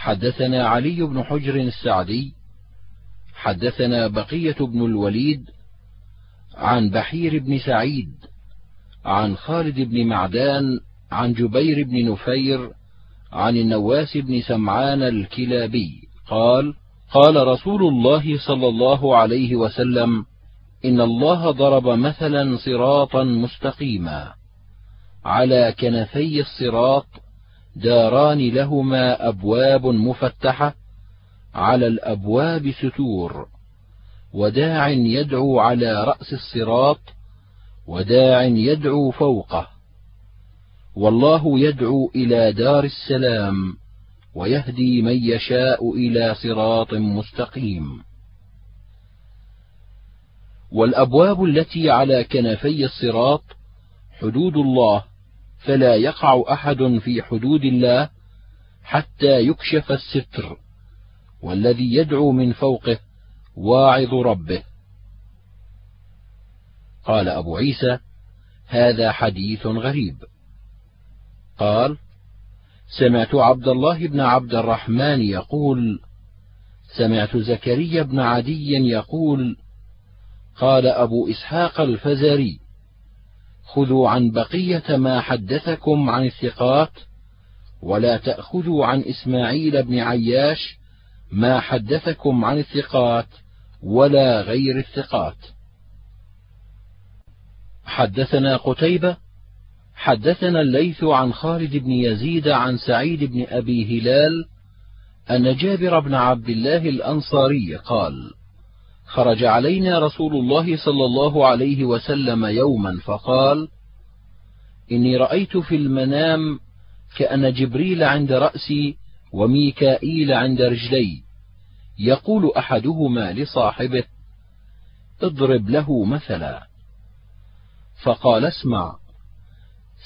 حدثنا علي بن حجر السعدي حدثنا بقية بن الوليد عن بحير بن سعيد عن خالد بن معدان عن جبير بن نفير عن النواس بن سمعان الكلابي قال قال رسول الله صلى الله عليه وسلم إن الله ضرب مثلا صراطا مستقيما على كنفي الصراط داران لهما أبواب مفتحة على الأبواب ستور وداع يدعو على رأس الصراط وداع يدعو فوقه والله يدعو إلى دار السلام ويهدي من يشاء إلى صراط مستقيم. والأبواب التي على كنفي الصراط حدود الله فلا يقع أحد في حدود الله حتى يكشف الستر والذي يدعو من فوقه واعظ ربه. قال أبو عيسى هذا حديث غريب. قال سمعت عبد الله بن عبد الرحمن يقول سمعت زكريا بن عدي يقول قال أبو إسحاق الفزاري خذوا عن بقية ما حدثكم عن الثقات ولا تأخذوا عن إسماعيل بن عياش ما حدثكم عن الثقات ولا غير الثقات. حدثنا قتيبة حدثنا الليث عن خالد بن يزيد عن سعيد بن أبي هلال أن جابر بن عبد الله الأنصاري قال: خرج علينا رسول الله صلى الله عليه وسلم يوما فقال: إني رأيت في المنام كأن جبريل عند رأسي وميكائيل عند رجلي. يقول أحدهما لصاحبه اضرب له مثلا. فقال اسمع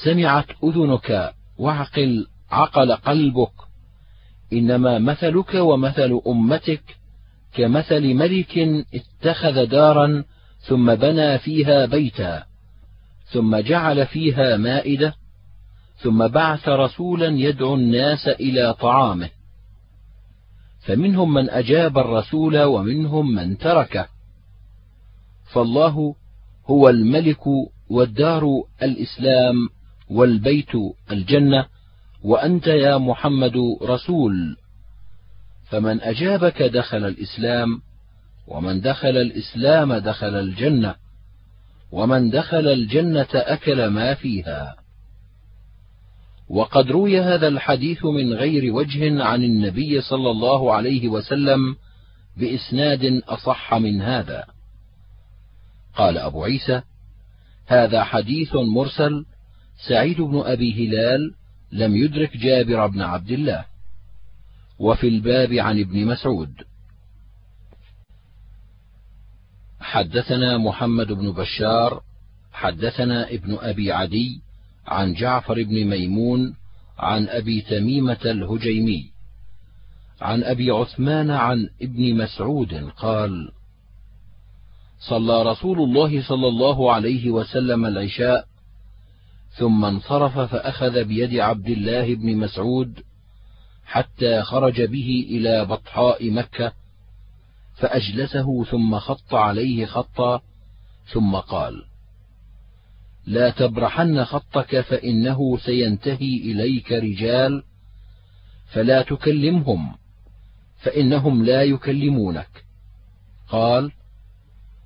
سمعت أذنك واعقل عقل قلبك إنما مثلك ومثل أمتك كمثل ملك اتخذ دارا ثم بنى فيها بيتا ثم جعل فيها مائدة ثم بعث رسولا يدعو الناس إلى طعامه. فمنهم من أجاب الرسول ومنهم من تركه. فالله هو الملك والدار الإسلام والبيت الجنة وأنت يا محمد رسول. فمن أجابك دخل الإسلام ومن دخل الإسلام دخل الجنة ومن دخل الجنة أكل ما فيها. وقد روي هذا الحديث من غير وجه عن النبي صلى الله عليه وسلم بإسناد أصح من هذا. قال أبو عيسى هذا حديث مرسل سعيد بن أبي هلال لم يدرك جابر بن عبد الله. وفي الباب عن ابن مسعود. حدثنا محمد بن بشار حدثنا ابن أبي عدي عن جعفر بن ميمون عن أبي تميمة الهجيمي. عن أبي عثمان عن ابن مسعود قال صلى رسول الله صلى الله عليه وسلم العشاء ثم انصرف فأخذ بيد عبد الله بن مسعود حتى خرج به إلى بطحاء مكة فأجلسه ثم خط عليه خطا ثم قال لا تبرحن خطك فإنه سينتهي إليك رجال فلا تكلمهم فإنهم لا يكلمونك. قال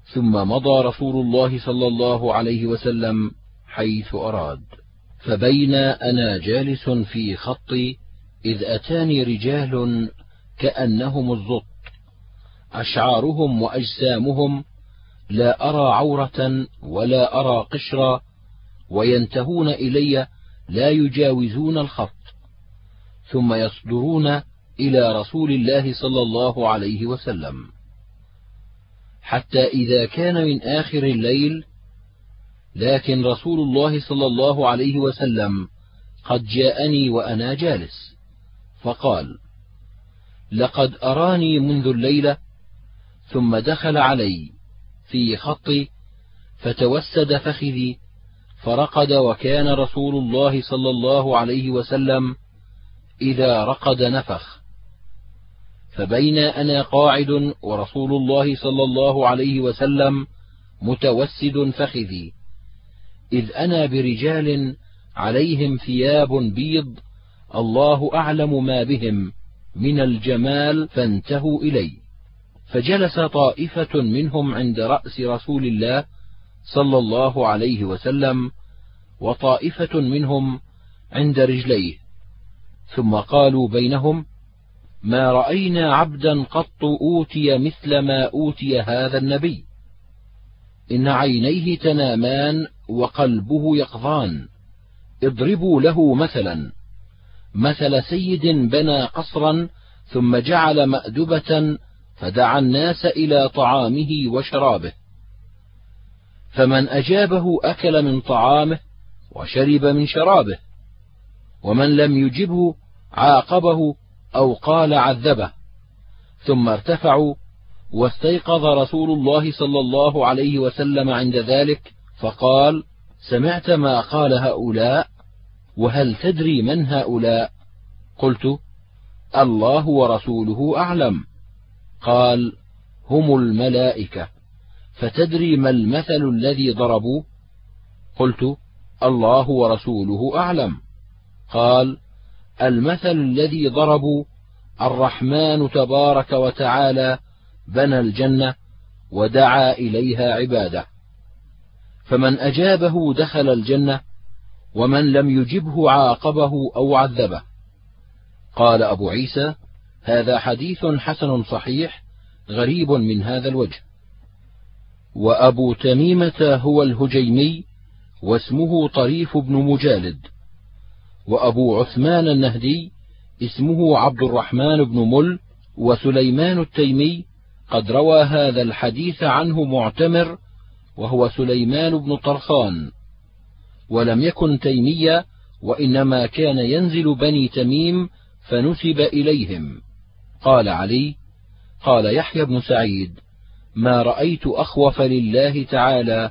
ثم مضى رسول الله صلى الله عليه وسلم حيث أراد فبين أنا جالس في خطي إذ أتاني رجال كأنهم الزط أشعارهم وأجسامهم لا أرى عورة ولا أرى قشرا وينتهون إلي لا يجاوزون الخط ثم يصدرون إلى رسول الله صلى الله عليه وسلم. حتى إذا كان من آخر الليل لكن رسول الله صلى الله عليه وسلم قد جاءني وأنا جالس. فقال لقد أراني منذ الليلة ثم دخل علي في خطي فتوسد فخذي فرقد وكان رسول الله صلى الله عليه وسلم إذا رقد نفخ. فبين أنا قاعد ورسول الله صلى الله عليه وسلم متوسد فخذي إذ أنا برجال عليهم ثياب بيض الله أعلم ما بهم من الجمال فانتهوا إلي فجلس طائفة منهم عند رأس رسول الله صلى الله عليه وسلم وطائفة منهم عند رجليه. ثم قالوا بينهم ما رأينا عبدا قط أوتي مثل ما أوتي هذا النبي. إن عينيه تنامان وقلبه يقظان. اضربوا له مثلا. مثل سيد بنى قصرا ثم جعل مأدبة فدعا الناس إلى طعامه وشرابه. فمن أجابه أكل من طعامه وشرب من شرابه ومن لم يجبه عاقبه أو قال عذبه. ثم ارتفعوا واستيقظ رسول الله صلى الله عليه وسلم عند ذلك فقال سمعت ما قال هؤلاء؟ وهل تدري من هؤلاء؟ قلت الله ورسوله أعلم. قال هم الملائكة. فتدري ما المثل الذي ضربوا قلت الله ورسوله أعلم. قال المثل الذي ضربوا الرحمن تبارك وتعالى بنى الجنة ودعا إليها عباده. فمن أجابه دخل الجنة ومن لم يجبه عاقبه أو عذبه. قال أبو عيسى هذا حديث حسن صحيح غريب من هذا الوجه. وأبو تميمة هو الهجيمي واسمه طريف بن مجالد. وأبو عثمان النهدي اسمه عبد الرحمن بن مل وسليمان التيمي قد روى هذا الحديث عنه معتمر وهو سليمان بن طرخان. ولم يكن تيمية وإنما كان ينزل بني تميم فنسب إليهم. قال علي قال يحيى بن سعيد ما رأيت أخوف لله تعالى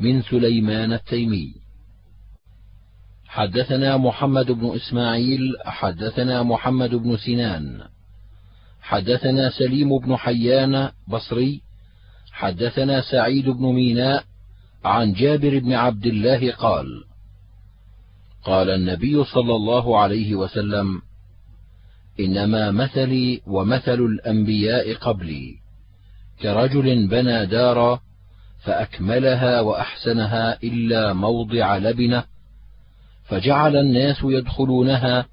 من سليمان التيمي. حدثنا محمد بن إسماعيل حدثنا محمد بن سنان. حدثنا سليم بن حيان بصري حدثنا سعيد بن ميناء عن جابر بن عبد الله قال قال النبي صلى الله عليه وسلم إنما مثلي ومثل الأنبياء قبلي كرجل بنى دارا فأكملها وأحسنها إلا موضع لبنة فجعل الناس يدخلونها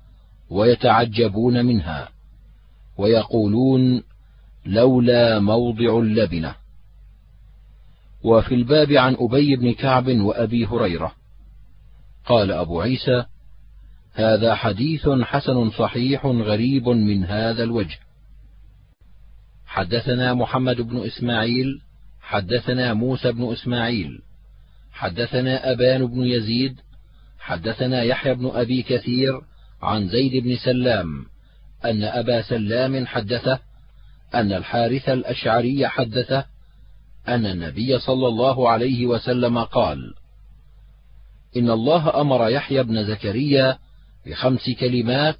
ويتعجبون منها ويقولون لولا موضع اللبنة. وفي الباب عن أبي بن كعب وأبي هريرة. قال أبو عيسى هذا حديث حسن صحيح غريب من هذا الوجه. حدثنا محمد بن إسماعيل حدثنا موسى بن إسماعيل حدثنا أبان بن يزيد حدثنا يحيى بن أبي كثير عن زيد بن سلام أن أبا سلام حدثه أن الحارث الأشعري حدثه أن النبي صلى الله عليه وسلم قال إن الله أمر يحيى بن زكريا بخمس كلمات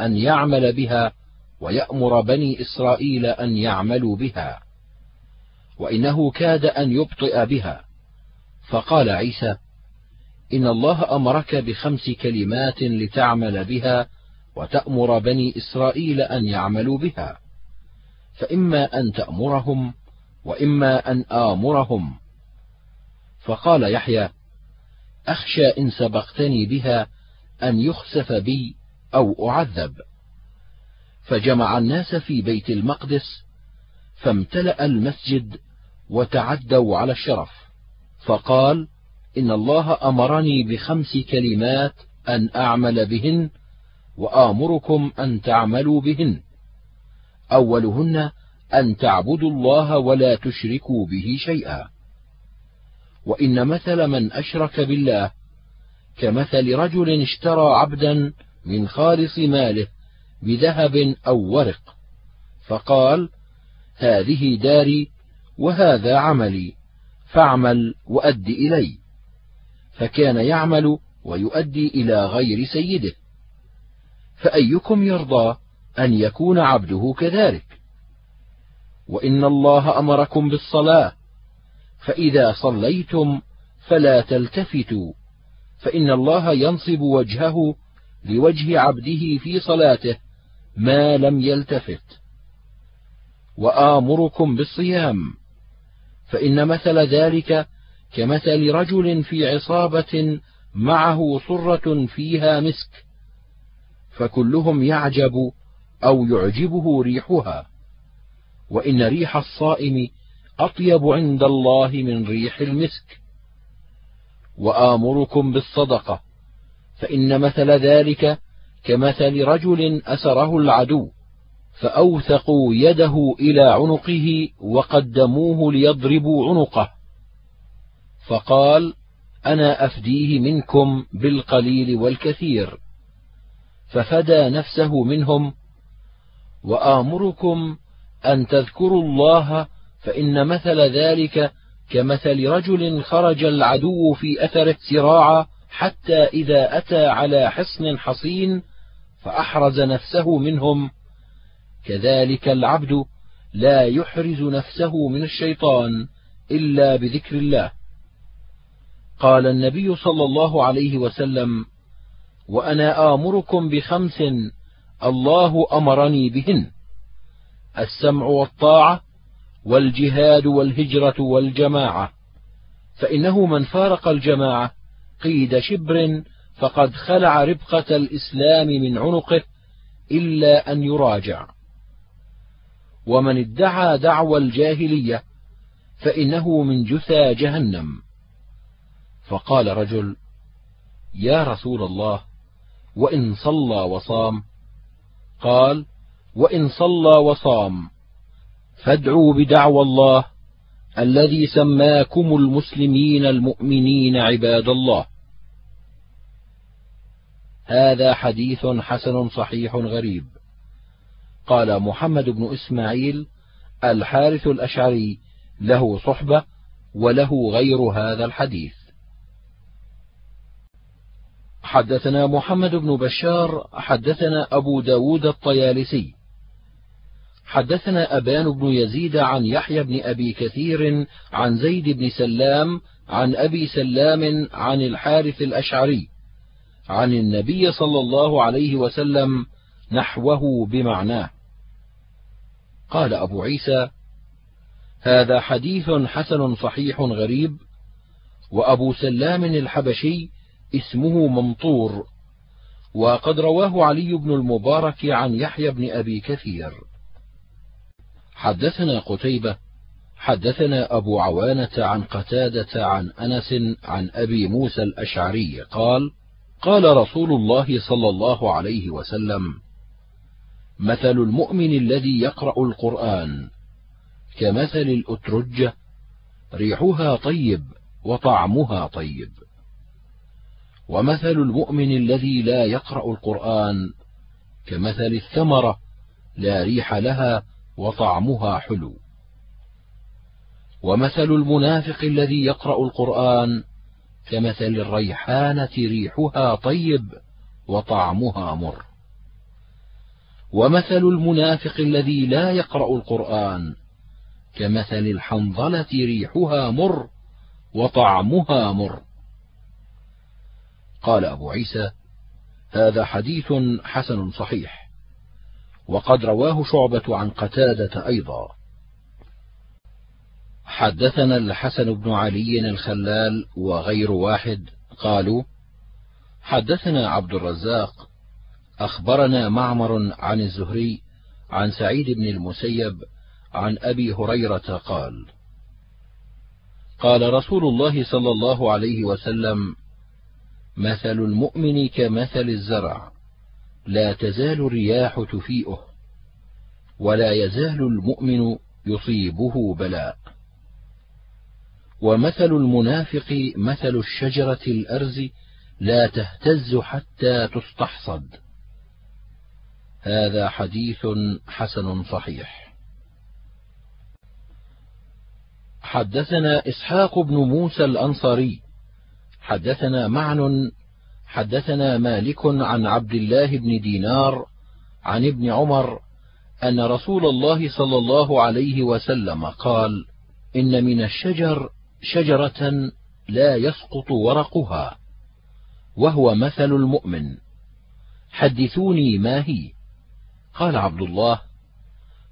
أن يعمل بها ويأمر بني إسرائيل أن يعملوا بها وإنه كاد أن يبطئ بها. فقال عيسى إن الله أمرك بخمس كلمات لتعمل بها وتأمر بني إسرائيل أن يعملوا بها فإما أن تأمرهم وإما أن آمرهم. فقال يحيى أخشى إن سبقتني بها أن يخسف بي أو أعذب. فجمع الناس في بيت المقدس فامتلأ المسجد وتعدوا على الشرف. فقال إن الله أمرني بخمس كلمات أن أعمل بهن وآمركم أن تعملوا بهن. أولهن أن تعبدوا الله ولا تشركوا به شيئا. وإن مثل من أشرك بالله كمثل رجل اشترى عبدا من خالص ماله بذهب أو ورق فقال هذه داري وهذا عملي فاعمل وأد إلي. فكان يعمل ويؤدي إلى غير سيده. فأيكم يرضى أن يكون عبده كذلك؟ وإن الله أمركم بالصلاة فإذا صليتم فلا تلتفتوا فإن الله ينصب وجهه لوجه عبده في صلاته ما لم يلتفت. وآمركم بالصيام فإن مثل ذلك كمثل رجل في عصابة معه صرة فيها مسك فكلهم يعجب أو يعجبه ريحها. وإن ريح الصائم أطيب عند الله من ريح المسك. وآمركم بالصدقة فإن مثل ذلك كمثل رجل أسره العدو فأوثقوا يده إلى عنقه وقدموه ليضربوا عنقه. فقال أنا أفديه منكم بالقليل والكثير. ففدى نفسه منهم وآمركم أن تذكروا الله فإن مثل ذلك كمثل رجل خرج العدو في أثره سراعا حتى إذا أتى على حصن حصين فأحرز نفسه منهم. كذلك العبد لا يحرز نفسه من الشيطان إلا بذكر الله. قال النبي صلى الله عليه وسلم وأنا آمركم بخمس الله أمرني بهن. السمع والطاعة والجهاد والهجرة والجماعة. فإنه من فارق الجماعة قيد شبر فقد خلع ربقة الإسلام من عنقه إلا أن يراجع. ومن ادعى دعوى الجاهلية فإنه من جثى جهنم. فقال رجل يا رسول الله وإن صلى وصام؟ قال وإن صلى وصام. فادعوا بدعوى الله الذي سماكم المسلمين المؤمنين عباد الله. هذا حديث حسن صحيح غريب. قال محمد بن إسماعيل الحارث الأشعري له صحبة وله غير هذا الحديث. حدثنا محمد بن بشار حدثنا أبو داود الطيالسي. حدثنا أبان بن يزيد عن يحيى بن أبي كثير عن زيد بن سلام عن أبي سلام عن الحارث الأشعري عن النبي صلى الله عليه وسلم نحوه بمعناه. قال أبو عيسى هذا حديث حسن صحيح غريب وأبو سلام الحبشي اسمه ممطور وقد رواه علي بن المبارك عن يحيى بن أبي كثير. حدثنا قتيبة حدثنا أبو عوانة عن قتادة عن أنس عن أبي موسى الأشعري قال قال رسول الله صلى الله عليه وسلم مثل المؤمن الذي يقرأ القرآن كمثل الأترجة ريحها طيب وطعمها طيب. ومثل المؤمن الذي لا يقرأ القرآن كمثل الثمرة لا ريح لها وطعمها حلو. ومثل المنافق الذي يقرأ القرآن كمثل الريحانة ريحها طيب وطعمها مر. ومثل المنافق الذي لا يقرأ القرآن كمثل الحنظلة ريحها مر وطعمها مر. قال أبو عيسى هذا حديث حسن صحيح. وقد رواه شعبة عن قتادة أيضا. حدثنا الحسن بن علي الخلال وغير واحد قالوا حدثنا عبد الرزاق أخبرنا معمر عن الزهري عن سعيد بن المسيب عن أبي هريرة قال قال رسول الله صلى الله عليه وسلم مثل المؤمن كمثل الزرع. لا تزال الرياح تفيئه ولا يزال المؤمن يصيبه بلاء. ومثل المنافق مثل الشجرة الأرز لا تهتز حتى تستحصد. هذا حديث حسن صحيح. حدثنا إسحاق بن موسى الأنصاري حدثنا معن حدثنا مالك عن عبد الله بن دينار عن ابن عمر أن رسول الله صلى الله عليه وسلم قال: إن من الشجر شجرة لا يسقط ورقها، وهو مثل المؤمن. حدثوني ما هي؟ قال عبد الله: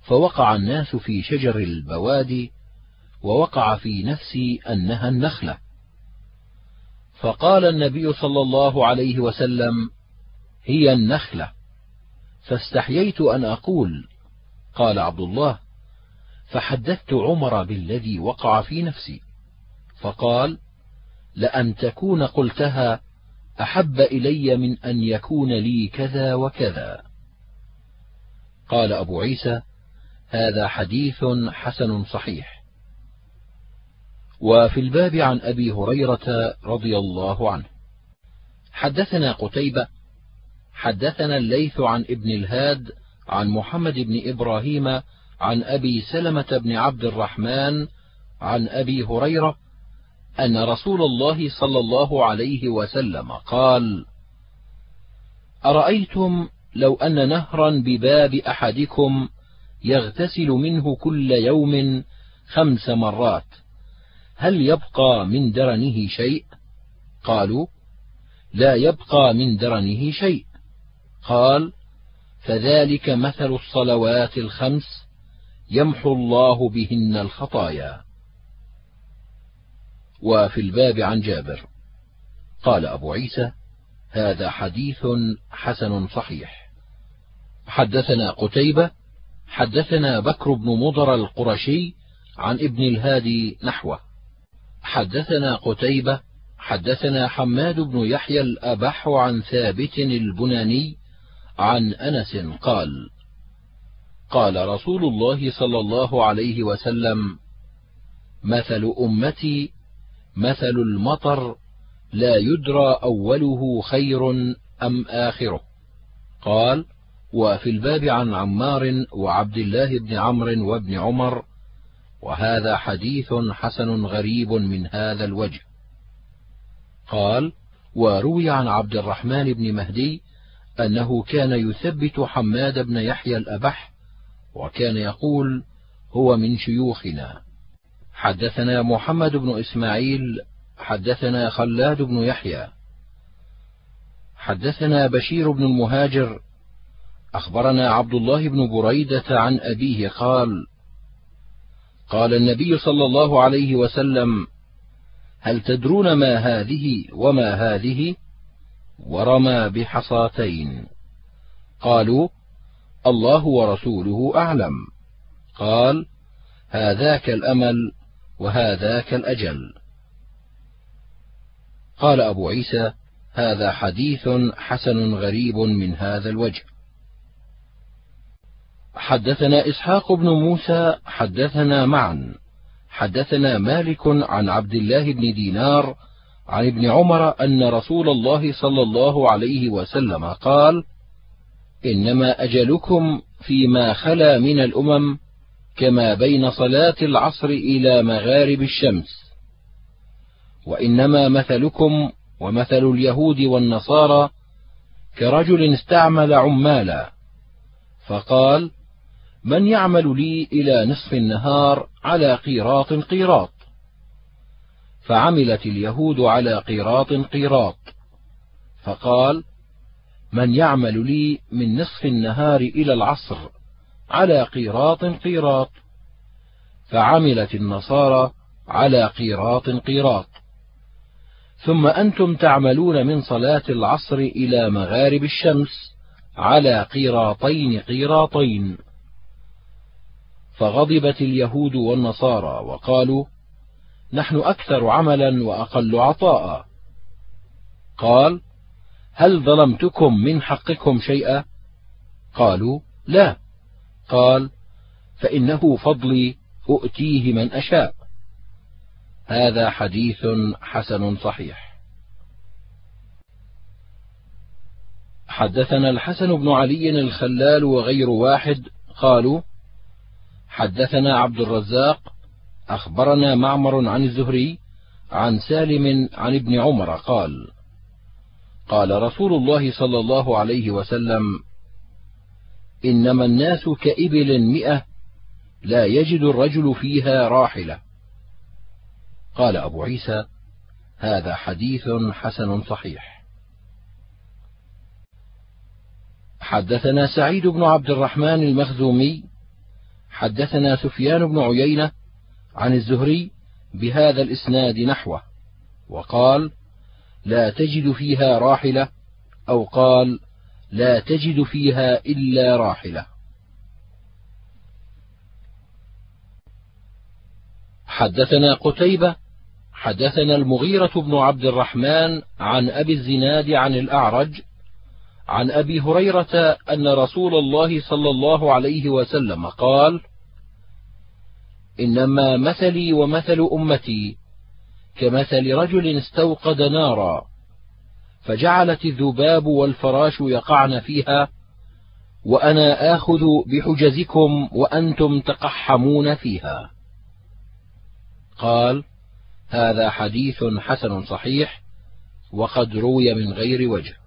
فوقع الناس في شجر البوادي، ووقع في نفسي أنها النخلة. فقال النبي صلى الله عليه وسلم: هي النخلة. فاستحييت أن أقول قال عبد الله فحدثت عمر بالذي وقع في نفسي. فقال لأن تكون قلتها أحب إلي من أن يكون لي كذا وكذا. قال أبو عيسى هذا حديث حسن صحيح. وفي الباب عن أبي هريرة رضي الله عنه. حدثنا قتيبة حدثنا الليث عن ابن الهاد عن محمد بن إبراهيم عن أبي سلمة بن عبد الرحمن عن أبي هريرة أن رسول الله صلى الله عليه وسلم قال أرأيتم لو أن نهرا بباب أحدكم يغتسل منه كل يوم خمس مرات هل يبقى من درنه شيء؟ قالوا لا يبقى من درنه شيء. قال فذلك مثل الصلوات الخمس يمحو الله بهن الخطايا. وفي الباب عن جابر. قال أبو عيسى هذا حديث حسن صحيح. حدثنا قتيبة حدثنا بكر بن مضر القرشي عن ابن الهادي نحوه. حدثنا قتيبة حدثنا حماد بن يحيى الأبح عن ثابت البناني عن أنس قال قال رسول الله صلى الله عليه وسلم مثل أمتي مثل المطر لا يدرى أوله خير أم آخره. قال وفي الباب عن عمار وعبد الله بن عمرو وابن عمر وهذا حديث حسن غريب من هذا الوجه. قال وروي عن عبد الرحمن بن مهدي أنه كان يثبت حماد بن يحيى الأبح وكان يقول هو من شيوخنا. حدثنا محمد بن إسماعيل حدثنا خلاد بن يحيى. حدثنا بشير بن المهاجر أخبرنا عبد الله بن بريدة عن أبيه قال قال النبي صلى الله عليه وسلم هل تدرون ما هذه وما هذه؟ ورمى بحصاتين. قالوا الله ورسوله أعلم. قال هذاك الأمل وهذاك الأجل. قال أبو عيسى هذا حديث حسن غريب من هذا الوجه. حدثنا إسحاق بن موسى حدثنا معا. حدثنا مالك عن عبد الله بن دينار عن ابن عمر أن رسول الله صلى الله عليه وسلم قال إنما أجلكم فيما خلا من الأمم كما بين صلاة العصر إلى مغارب الشمس. وإنما مثلكم ومثل اليهود والنصارى كرجل استعمل عمالا فقال من يعمل لي إلى نصف النهار على قيراط قيراط. فعملت اليهود على قيراط قيراط. فقال من يعمل لي من نصف النهار إلى العصر على قيراط قيراط. فعملت النصارى على قيراط قيراط. ثم أنتم تعملون من صلاة العصر إلى مغارب الشمس على قيراطين قيراطين. فغضبت اليهود والنصارى وقالوا نحن أكثر عملا وأقل عطاء. قال هل ظلمتكم من حقكم شيئا؟ قالوا لا. قال فإنه فضلي أؤتيه من أشاء. هذا حديث حسن صحيح. حدثنا الحسن بن علي الخلال وغير واحد قالوا حدثنا عبد الرزاق أخبرنا معمر عن الزهري عن سالم عن ابن عمر قال قال رسول الله صلى الله عليه وسلم إنما الناس كإبل مئة لا يجد الرجل فيها راحلة. قال أبو عيسى هذا حديث حسن صحيح. حدثنا سعيد بن عبد الرحمن المخزومي حدثنا سفيان بن عيينة عن الزهري بهذا الإسناد نحوه وقال لا تجد فيها راحلة أو قال لا تجد فيها إلا راحلة حدثنا قتيبة حدثنا المغيرة بن عبد الرحمن عن أبي الزناد عن الأعرج عن أبي هريرة أن رسول الله صلى الله عليه وسلم قال: إنما مثلي ومثل أمتي كمثل رجل استوقد نارا فجعلت الذباب والفراش يقعن فيها وأنا آخذ بحجزكم وأنتم تقحمون فيها. قال: هذا حديث حسن صحيح وقد روي من غير وجه